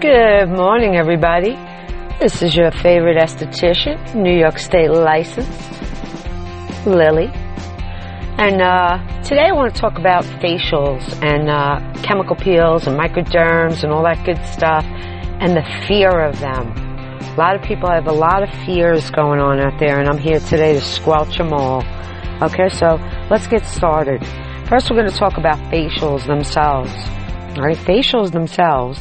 Good morning, everybody. This is your favorite esthetician, New York State licensed, Lily. And uh, today I want to talk about facials and uh, chemical peels and microderms and all that good stuff and the fear of them. A lot of people have a lot of fears going on out there, and I'm here today to squelch them all. Okay, so let's get started. First, we're going to talk about facials themselves. All right, facials themselves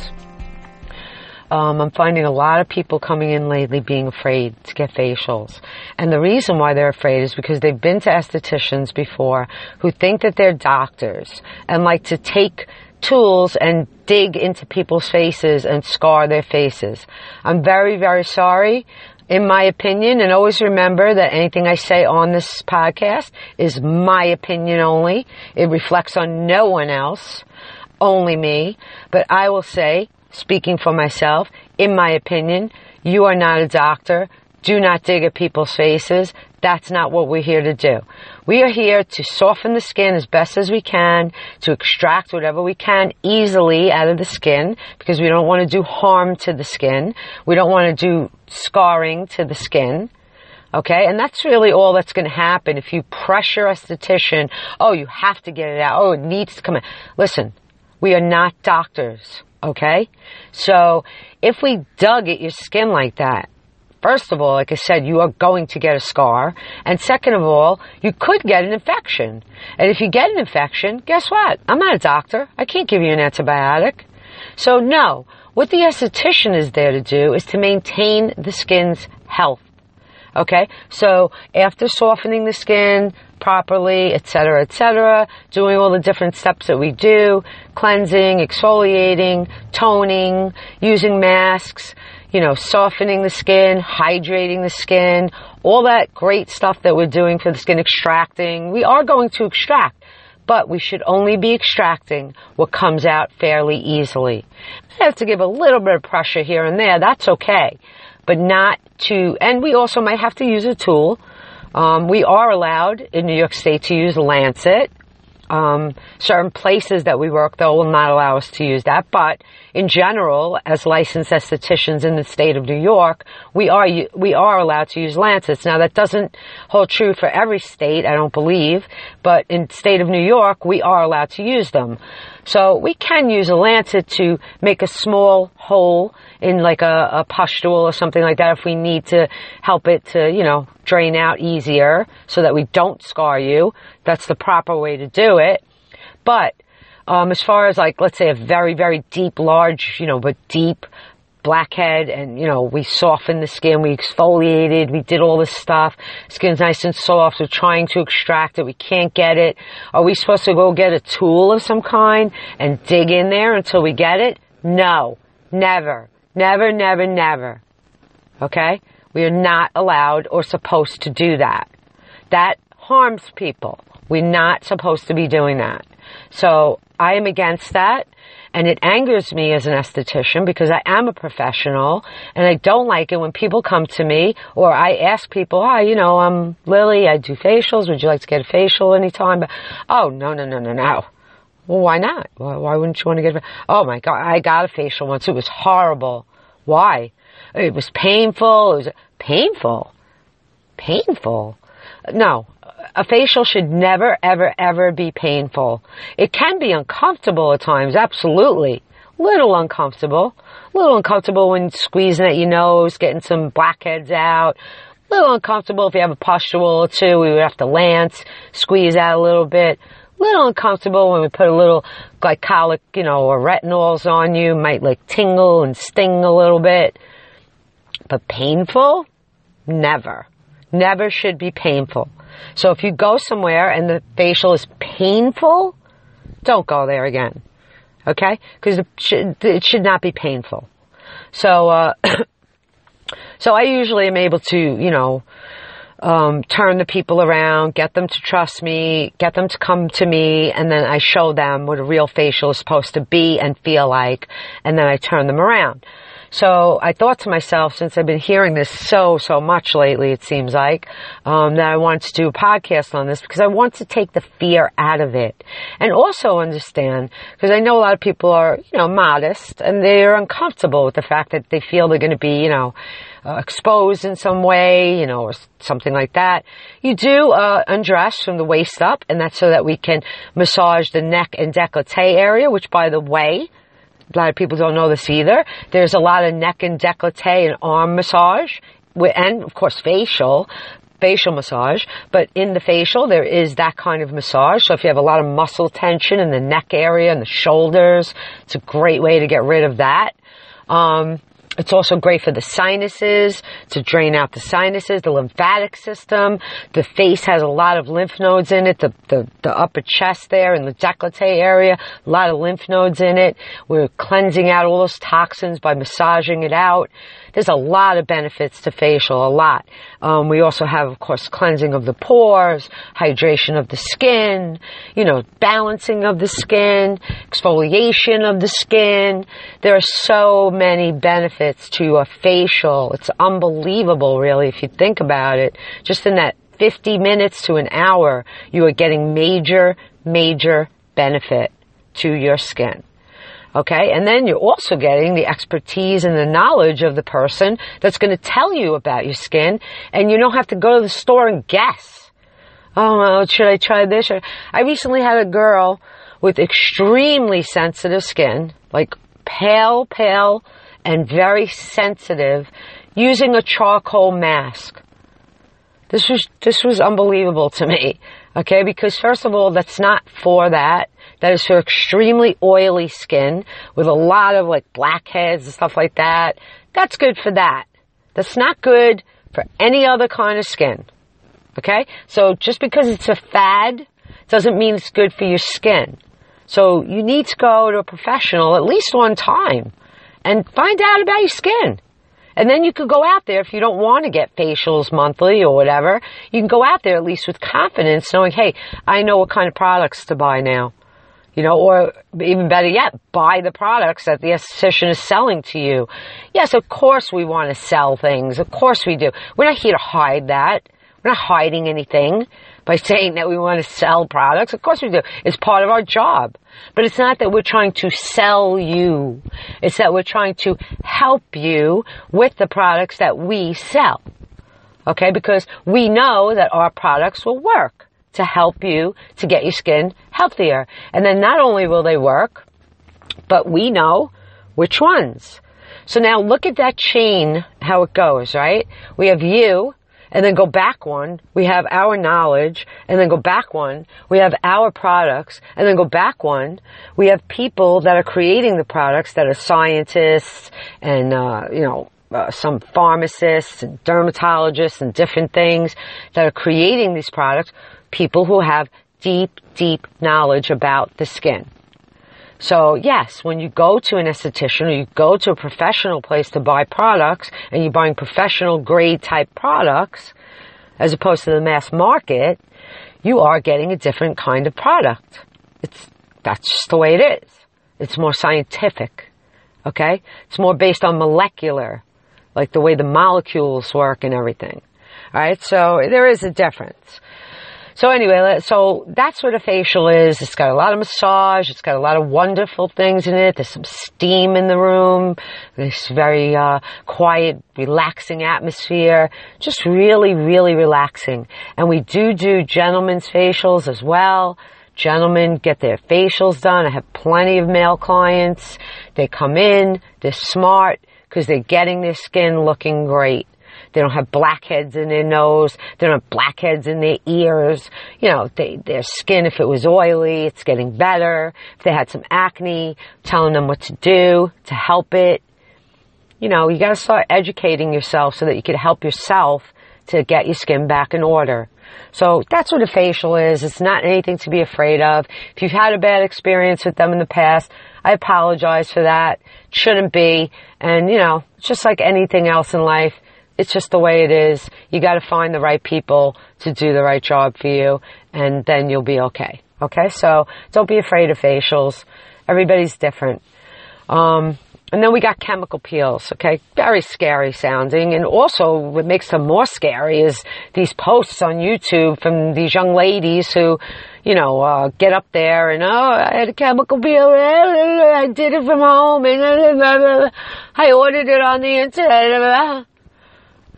um, I'm finding a lot of people coming in lately being afraid to get facials. And the reason why they're afraid is because they've been to estheticians before who think that they're doctors and like to take tools and dig into people's faces and scar their faces. I'm very, very sorry. In my opinion, and always remember that anything I say on this podcast is my opinion only. It reflects on no one else, only me. But I will say speaking for myself, in my opinion, you are not a doctor. Do not dig at people's faces. That's not what we're here to do. We are here to soften the skin as best as we can, to extract whatever we can easily out of the skin, because we don't want to do harm to the skin. We don't want to do scarring to the skin. Okay, and that's really all that's going to happen if you pressure a esthetician. Oh, you have to get it out. Oh, it needs to come out. Listen, we are not doctors. Okay? So if we dug at your skin like that, first of all, like I said, you are going to get a scar. And second of all, you could get an infection. And if you get an infection, guess what? I'm not a doctor. I can't give you an antibiotic. So no, what the esthetician is there to do is to maintain the skin's health. Okay? So after softening the skin, properly, etc., etc., doing all the different steps that we do, cleansing, exfoliating, toning, using masks, you know, softening the skin, hydrating the skin, all that great stuff that we're doing for the skin, extracting. We are going to extract, but we should only be extracting what comes out fairly easily. I have to give a little bit of pressure here and there, that's okay, but not to, and we also might have to use a tool um, we are allowed in New York State to use Lancet. Um, certain places that we work, though, will not allow us to use that. But in general, as licensed estheticians in the state of New York, we are we are allowed to use lancets. Now, that doesn't hold true for every state, I don't believe. But in state of New York, we are allowed to use them. So we can use a lancet to make a small hole in like a, a pustule or something like that if we need to help it to, you know, drain out easier so that we don't scar you. That's the proper way to do it. But um, as far as like, let's say a very, very deep, large, you know, but deep blackhead and, you know, we softened the skin, we exfoliated, we did all this stuff. Skin's nice and soft. We're trying to extract it. We can't get it. Are we supposed to go get a tool of some kind and dig in there until we get it? No. Never. Never, never, never. Okay? We are not allowed or supposed to do that. That harms people. We're not supposed to be doing that. So I am against that. And it angers me as an esthetician because I am a professional and I don't like it when people come to me or I ask people, oh, you know, I'm Lily, I do facials. Would you like to get a facial anytime? Oh, no, no, no, no, no. Well, why not? Why, why wouldn't you want to get a Oh my God, I got a facial once. It was horrible. Why? It was painful. It was painful. Painful. No, a facial should never, ever, ever be painful. It can be uncomfortable at times, absolutely. Little uncomfortable. Little uncomfortable when squeezing at your nose, getting some blackheads out. Little uncomfortable if you have a pustule or two, we would have to lance, squeeze out a little bit. Little uncomfortable when we put a little glycolic, you know, or retinols on you, might like tingle and sting a little bit. But painful? Never. Never should be painful. So if you go somewhere and the facial is painful, don't go there again. Okay? Because it should, it should not be painful. So, uh, so I usually am able to, you know, um, turn the people around, get them to trust me, get them to come to me, and then I show them what a real facial is supposed to be and feel like, and then I turn them around. So I thought to myself, since I've been hearing this so, so much lately, it seems like, um, that I want to do a podcast on this because I want to take the fear out of it. And also understand, because I know a lot of people are, you know, modest and they're uncomfortable with the fact that they feel they're going to be, you know, uh, exposed in some way, you know, or something like that. You do uh, undress from the waist up, and that's so that we can massage the neck and décolleté area, which, by the way, a lot of people don't know this either. There's a lot of neck and décolleté and arm massage, and of course facial, facial massage, but in the facial there is that kind of massage. So if you have a lot of muscle tension in the neck area and the shoulders, it's a great way to get rid of that. Um, it's also great for the sinuses, to drain out the sinuses, the lymphatic system. The face has a lot of lymph nodes in it, the, the, the upper chest there and the décolleté area, a lot of lymph nodes in it. We're cleansing out all those toxins by massaging it out. There's a lot of benefits to facial, a lot. Um, we also have, of course, cleansing of the pores, hydration of the skin, you know, balancing of the skin, exfoliation of the skin. There are so many benefits to a facial. It's unbelievable, really, if you think about it. Just in that 50 minutes to an hour, you are getting major, major benefit to your skin. Okay. And then you're also getting the expertise and the knowledge of the person that's going to tell you about your skin. And you don't have to go to the store and guess. Oh, should I try this? I recently had a girl with extremely sensitive skin, like pale, pale, and very sensitive, using a charcoal mask. This was, this was unbelievable to me. Okay, because first of all, that's not for that. That is for extremely oily skin with a lot of like blackheads and stuff like that. That's good for that. That's not good for any other kind of skin. Okay? So just because it's a fad doesn't mean it's good for your skin. So you need to go to a professional at least one time and find out about your skin. And then you could go out there if you don't want to get facials monthly or whatever. You can go out there at least with confidence knowing, hey, I know what kind of products to buy now. You know, or even better yet, buy the products that the esthetician is selling to you. Yes, of course we want to sell things. Of course we do. We're not here to hide that. We're not hiding anything by saying that we want to sell products. Of course we do. It's part of our job. But it's not that we're trying to sell you. It's that we're trying to help you with the products that we sell. Okay? Because we know that our products will work to help you to get your skin healthier. And then not only will they work, but we know which ones. So now look at that chain, how it goes, right? We have you, and then go back one, we have our knowledge, and then go back one, we have our products, and then go back one, we have people that are creating the products that are scientists and, uh, you know, uh, some pharmacists and dermatologists and different things that are creating these products people who have deep, deep knowledge about the skin. So yes, when you go to an esthetician or you go to a professional place to buy products and you're buying professional grade type products as opposed to the mass market, you are getting a different kind of product. It's, that's just the way it is. It's more scientific. Okay? It's more based on molecular, like the way the molecules work and everything. Alright? So there is a difference. So anyway, so that's what a facial is. It's got a lot of massage. It's got a lot of wonderful things in it. There's some steam in the room. This very uh, quiet, relaxing atmosphere. Just really, really relaxing. And we do do gentlemen's facials as well. Gentlemen get their facials done. I have plenty of male clients. They come in. They're smart because they're getting their skin looking great. They don't have blackheads in their nose. They don't have blackheads in their ears. You know, they, their skin, if it was oily, it's getting better. If they had some acne, telling them what to do to help it. You know, you gotta start educating yourself so that you can help yourself to get your skin back in order. So that's what a facial is. It's not anything to be afraid of. If you've had a bad experience with them in the past, I apologize for that. Shouldn't be. And you know, just like anything else in life, it's just the way it is. You got to find the right people to do the right job for you, and then you'll be okay. Okay, so don't be afraid of facials. Everybody's different. Um, and then we got chemical peels, okay? Very scary sounding. And also what makes them more scary is these posts on YouTube from these young ladies who, you know, uh, get up there and, oh, I had a chemical peel. I did it from home and I ordered it on the internet.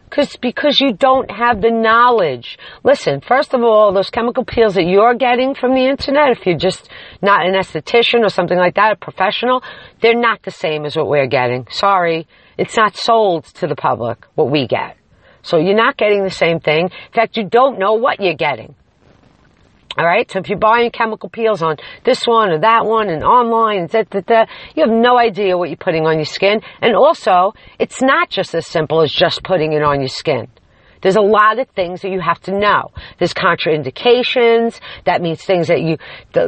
Cause, because you don't have the knowledge. Listen, first of all, those chemical peels that you're getting from the internet, if you're just not an esthetician or something like that, a professional, they're not the same as what we're getting. Sorry. It's not sold to the public, what we get. So you're not getting the same thing. In fact, you don't know what you're getting. All right. So if you're buying chemical peels on this one or that one and online, da, da, da, you have no idea what you're putting on your skin. And also, it's not just as simple as just putting it on your skin. There's a lot of things that you have to know. There's contraindications. That means things that you,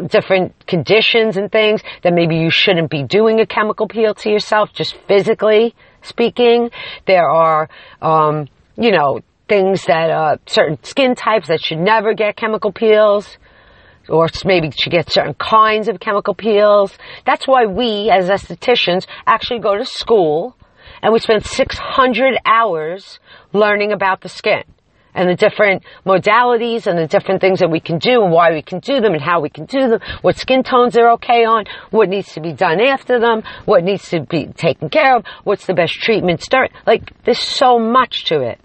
different conditions and things that maybe you shouldn't be doing a chemical peel to yourself, just physically speaking. There are, um, you know, things that uh, certain skin types that should never get chemical peels or maybe should get certain kinds of chemical peels. That's why we as estheticians actually go to school and we spend 600 hours learning about the skin and the different modalities and the different things that we can do and why we can do them and how we can do them, what skin tones are okay on, what needs to be done after them, what needs to be taken care of, what's the best treatment start. Like, there's so much to it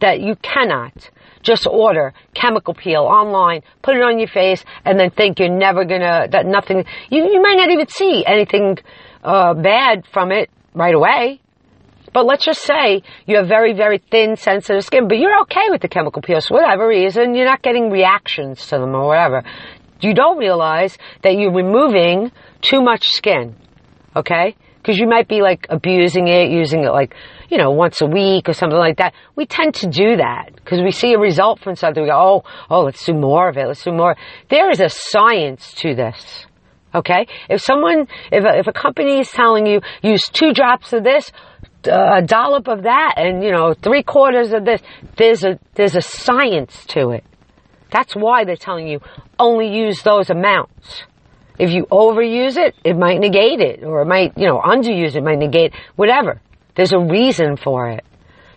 that you cannot just order chemical peel online, put it on your face, and then think you're never gonna, that nothing, you, you might not even see anything, uh, bad from it right away. But let's just say you have very, very thin, sensitive skin, but you're okay with the chemical peels for whatever reason. You're not getting reactions to them or whatever. You don't realize that you're removing too much skin. Okay? Because you might be like abusing it, using it like, you know, once a week or something like that. We tend to do that because we see a result from something. We go, oh, oh, let's do more of it. Let's do more. There is a science to this. Okay? If someone, if a, if a company is telling you use two drops of this, a dollop of that, and you know, three quarters of this, there's a, there's a science to it. That's why they're telling you only use those amounts. If you overuse it, it might negate it, or it might, you know, underuse it might negate whatever. There's a reason for it.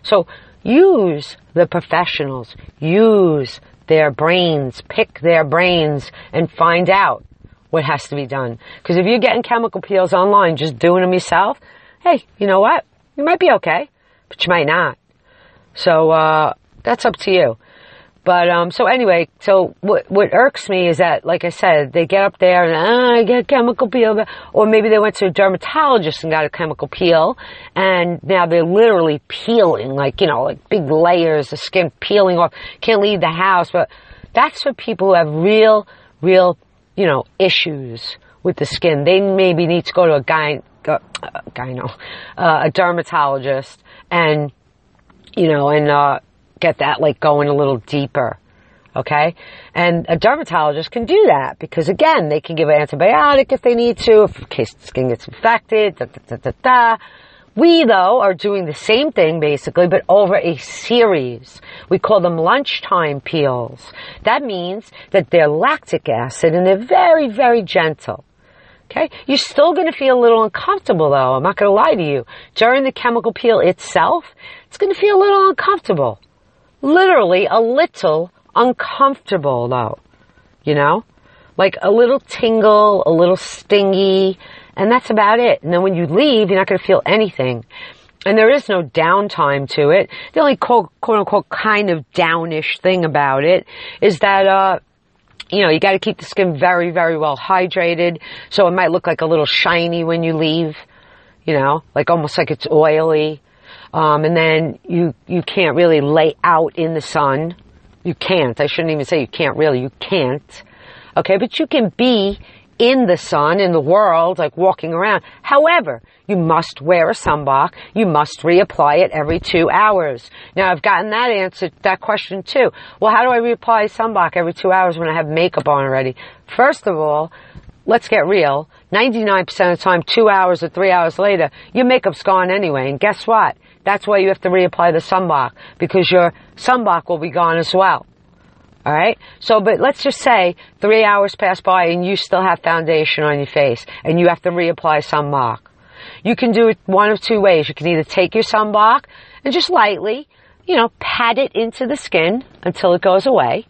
So use the professionals, use their brains, pick their brains, and find out what has to be done. Because if you're getting chemical peels online, just doing them yourself, hey, you know what? You might be okay, but you might not. So uh, that's up to you. But um, so anyway, so what what irks me is that, like I said, they get up there and ah, I get chemical peel, or maybe they went to a dermatologist and got a chemical peel, and now they're literally peeling, like you know, like big layers of skin peeling off. Can't leave the house, but that's for people who have real, real, you know, issues with the skin. They maybe need to go to a guy, uh, gyno, uh, a dermatologist, and you know, and uh, get that like going a little deeper. Okay? And a dermatologist can do that because again, they can give an antibiotic if they need to, if in case the skin gets infected, da, da, da, da, We though are doing the same thing basically, but over a series. We call them lunchtime peels. That means that they're lactic acid and they're very, very gentle. Okay? You're still going to feel a little uncomfortable though. I'm not going to lie to you. During the chemical peel itself, it's going to feel a little uncomfortable literally a little uncomfortable though. You know? Like a little tingle, a little stingy, and that's about it. And then when you leave, you're not going to feel anything. And there is no downtime to it. The only quote, quote unquote kind of downish thing about it is that, uh, you know, you got to keep the skin very, very well hydrated. So it might look like a little shiny when you leave, you know, like almost like it's oily. Um, and then you, you can't really lay out in the sun. You can't. I shouldn't even say you can't really. You can't. Okay, but you can be in the sun, in the world, like walking around. However, you must wear a sunblock. You must reapply it every two hours. Now, I've gotten that answer, that question too. Well, how do I reapply sunblock every two hours when I have makeup on already? First of all, let's get real. 99% of the time, two hours or three hours later, your makeup's gone anyway. And guess what? That's why you have to reapply the sunblock because your sunblock will be gone as well. Alright? So, but let's just say three hours pass by and you still have foundation on your face and you have to reapply sunblock. you can do it one of two ways. You can either take your sunblock and just lightly, you know, pat it into the skin until it goes away.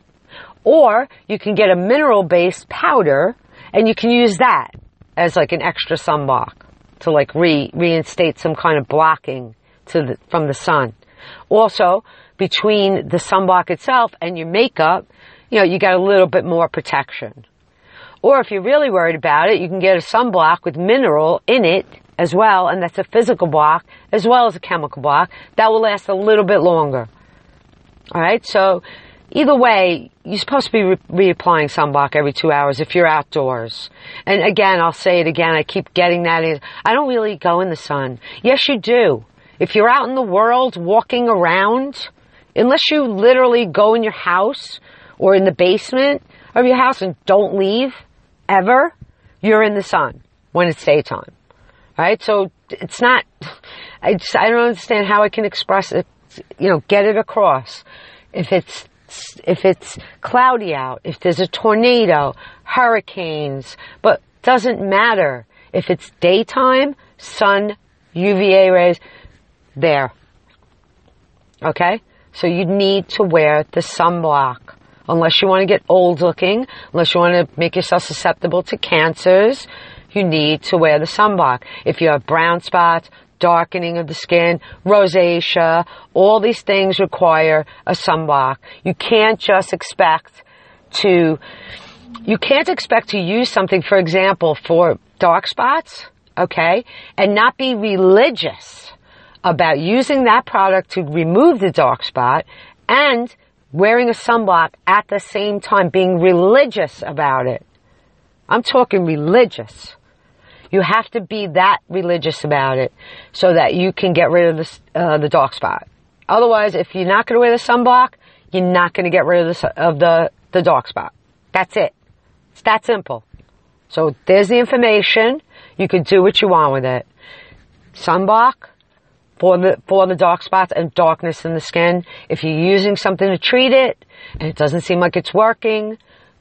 Or you can get a mineral based powder and you can use that as like an extra sunblock to like re, reinstate some kind of blocking the, from the sun. Also, between the sunblock itself and your makeup, you know, you got a little bit more protection. Or if you're really worried about it, you can get a sunblock with mineral in it as well, and that's a physical block as well as a chemical block. That will last a little bit longer. Alright, so either way, you're supposed to be re- reapplying sunblock every two hours if you're outdoors. And again, I'll say it again, I keep getting that. I don't really go in the sun. Yes, you do. If you're out in the world walking around, unless you literally go in your house or in the basement of your house and don't leave ever, you're in the sun when it's daytime. Right? So it's not, I just, I don't understand how I can express it, you know, get it across. If it's, if it's cloudy out, if there's a tornado, hurricanes, but doesn't matter. If it's daytime, sun, UVA rays, there. Okay? So you need to wear the sunblock. Unless you want to get old looking, unless you want to make yourself susceptible to cancers, you need to wear the sunblock. If you have brown spots, darkening of the skin, rosacea, all these things require a sunblock. You can't just expect to, you can't expect to use something, for example, for dark spots, okay, and not be religious about using that product to remove the dark spot and wearing a sunblock at the same time, being religious about it. I'm talking religious. You have to be that religious about it so that you can get rid of the, uh, the dark spot. Otherwise, if you're not going to wear the sunblock, you're not going to get rid of the, of the, the dark spot. That's it. It's that simple. So there's the information. You can do what you want with it. Sunblock, for the for the dark spots and darkness in the skin. If you're using something to treat it and it doesn't seem like it's working,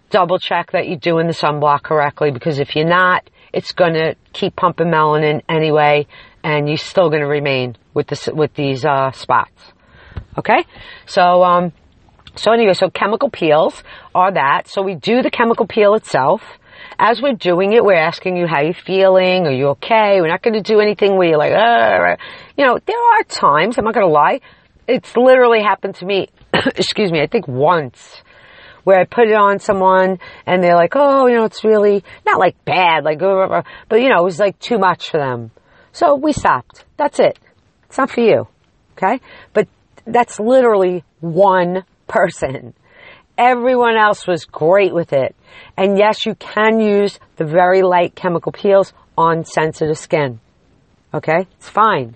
double check that you're doing the sunblock correctly because if you're not, it's going to keep pumping melanin anyway, and you're still going to remain with this with these uh, spots. Okay, so um, so anyway, so chemical peels are that. So we do the chemical peel itself as we're doing it, we're asking you how you're feeling. Are you okay? We're not going to do anything where you're like, uh, you know, there are times, I'm not going to lie, it's literally happened to me, excuse me, I think once, where I put it on someone and they're like, oh, you know, it's really, not like bad, like, but you know, it was like too much for them. So we stopped. That's it. It's not for you. Okay? But that's literally one person. Everyone else was great with it. And yes, you can use the very light chemical peels on sensitive skin. Okay? It's fine.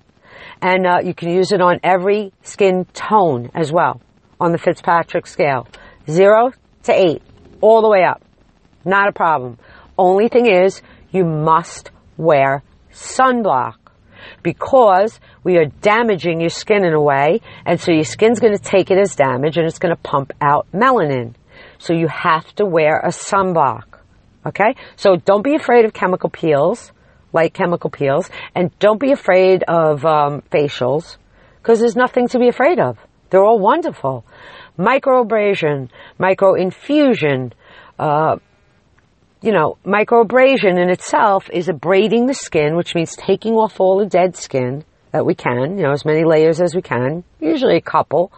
And uh, you can use it on every skin tone as well on the Fitzpatrick scale. Zero to eight, all the way up. Not a problem. Only thing is, you must wear sunblock because we are damaging your skin in a way, and so your skin's going to take it as damage and it's going to pump out melanin. So you have to wear a sunblock. Okay? So don't be afraid of chemical peels, light chemical peels, and don't be afraid of um, facials because there's nothing to be afraid of. They're all wonderful. Microabrasion, microinfusion, uh, you know, microabrasion in itself is abrading the skin, which means taking off all the dead skin that we can, you know, as many layers as we can, usually a couple.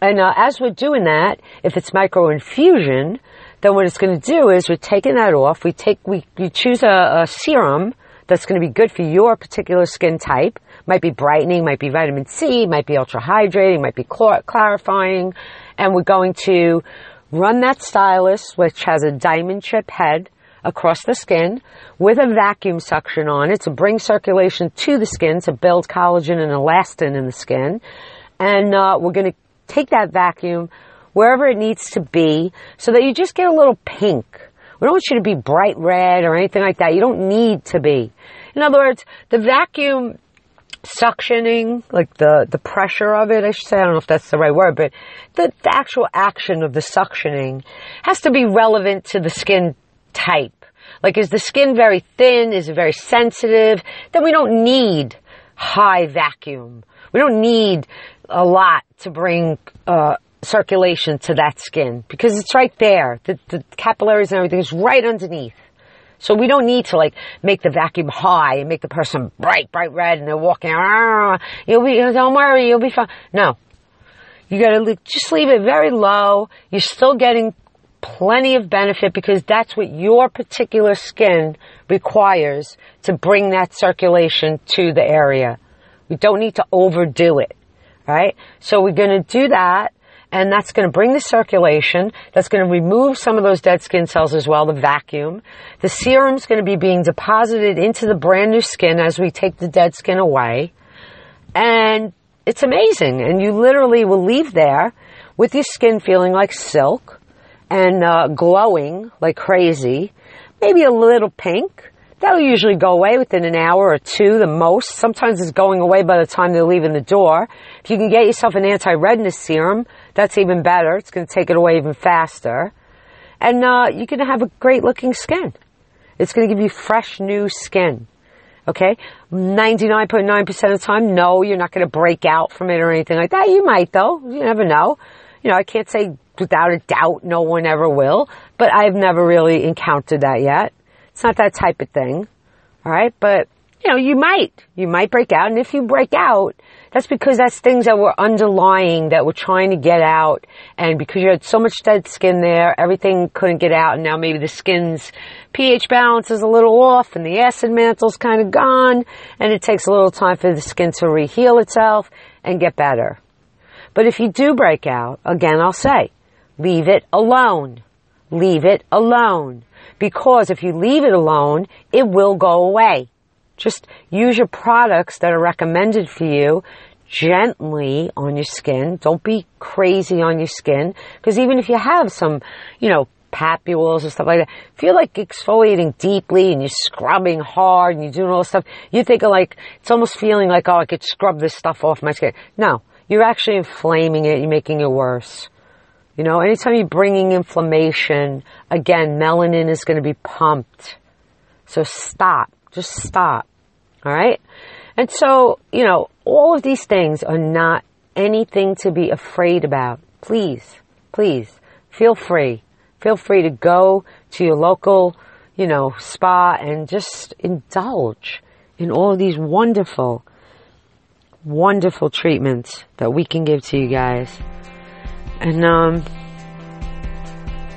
And uh, as we're doing that, if it's microinfusion, then what it's going to do is we're taking that off. We take, we, we choose a, a serum that's going to be good for your particular skin type. Might be brightening, might be vitamin C, might be ultra hydrating, might be clarifying. And we're going to run that stylus, which has a diamond chip head across the skin with a vacuum suction on it to bring circulation to the skin to build collagen and elastin in the skin. And uh, we're going to take that vacuum wherever it needs to be so that you just get a little pink. We don't want you to be bright red or anything like that. You don't need to be. In other words, the vacuum suctioning, like the, the pressure of it, I should say, I don't know if that's the right word, but the, the actual action of the suctioning has to be relevant to the skin type. Like, is the skin very thin? Is it very sensitive? Then we don't need high vacuum. We don't need a lot to bring, uh, circulation to that skin because it's right there. The, the capillaries and everything is right underneath. So we don't need to like make the vacuum high and make the person bright, bright red and they're walking around. Ah, you'll be, don't worry, you'll be fine. No. You gotta just leave it very low. You're still getting plenty of benefit because that's what your particular skin requires to bring that circulation to the area. We don't need to overdo it, right? So we're gonna do that and that's going to bring the circulation. That's going to remove some of those dead skin cells as well, the vacuum. The serum is going to be being deposited into the brand new skin as we take the dead skin away. And it's amazing. And you literally will leave there with your skin feeling like silk and uh, glowing like crazy, maybe a little pink. That'll usually go away within an hour or two, the most. Sometimes it's going away by the time they're leaving the door. If you can get yourself an anti-redness serum, that's even better. It's going to take it away even faster. And uh, you're going to have a great looking skin. It's going to give you fresh new skin. Okay? 99.9% of the time, no, you're not going to break out from it or anything like that. You might though. You never know. You know, I can't say without a doubt no one ever will, but I've never really encountered that yet. It's not that type of thing. Alright? But, you know, you might. You might break out. And if you break out, that's because that's things that were underlying that we're trying to get out. And because you had so much dead skin there, everything couldn't get out. And now maybe the skin's pH balance is a little off and the acid mantle's kind of gone. And it takes a little time for the skin to reheal itself and get better. But if you do break out, again, I'll say, leave it alone. Leave it alone. Because if you leave it alone, it will go away. Just use your products that are recommended for you gently on your skin. Don't be crazy on your skin. Because even if you have some, you know, papules and stuff like that, if you're like exfoliating deeply and you're scrubbing hard and you're doing all this stuff, you think of like, it's almost feeling like, oh, I could scrub this stuff off my skin. No, you're actually inflaming it. You're making it worse. You know, anytime you're bringing inflammation, again, melanin is going to be pumped. So stop. Just stop. All right? And so, you know, all of these things are not anything to be afraid about. Please, please, feel free. Feel free to go to your local, you know, spa and just indulge in all of these wonderful, wonderful treatments that we can give to you guys. And, um,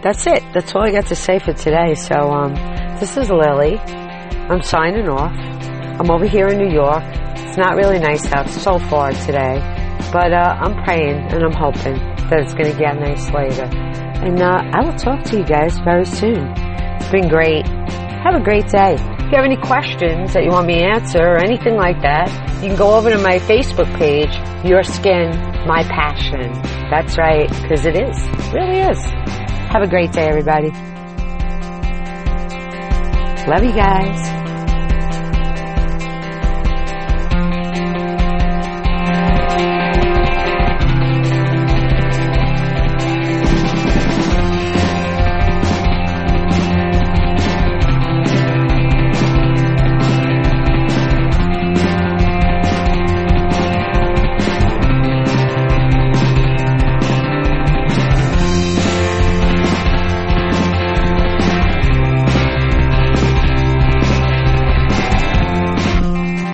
that's it. That's all I got to say for today. So, um, this is Lily. I'm signing off. I'm over here in New York. It's not really nice out so far today, but uh, I'm praying and I'm hoping that it's going to get nice later. And uh, I will talk to you guys very soon. It's been great. Have a great day. If you have any questions that you want me to answer or anything like that, you can go over to my Facebook page, Your Skin, My Passion. That's right, because it is. It really is. Have a great day, everybody. Love you guys.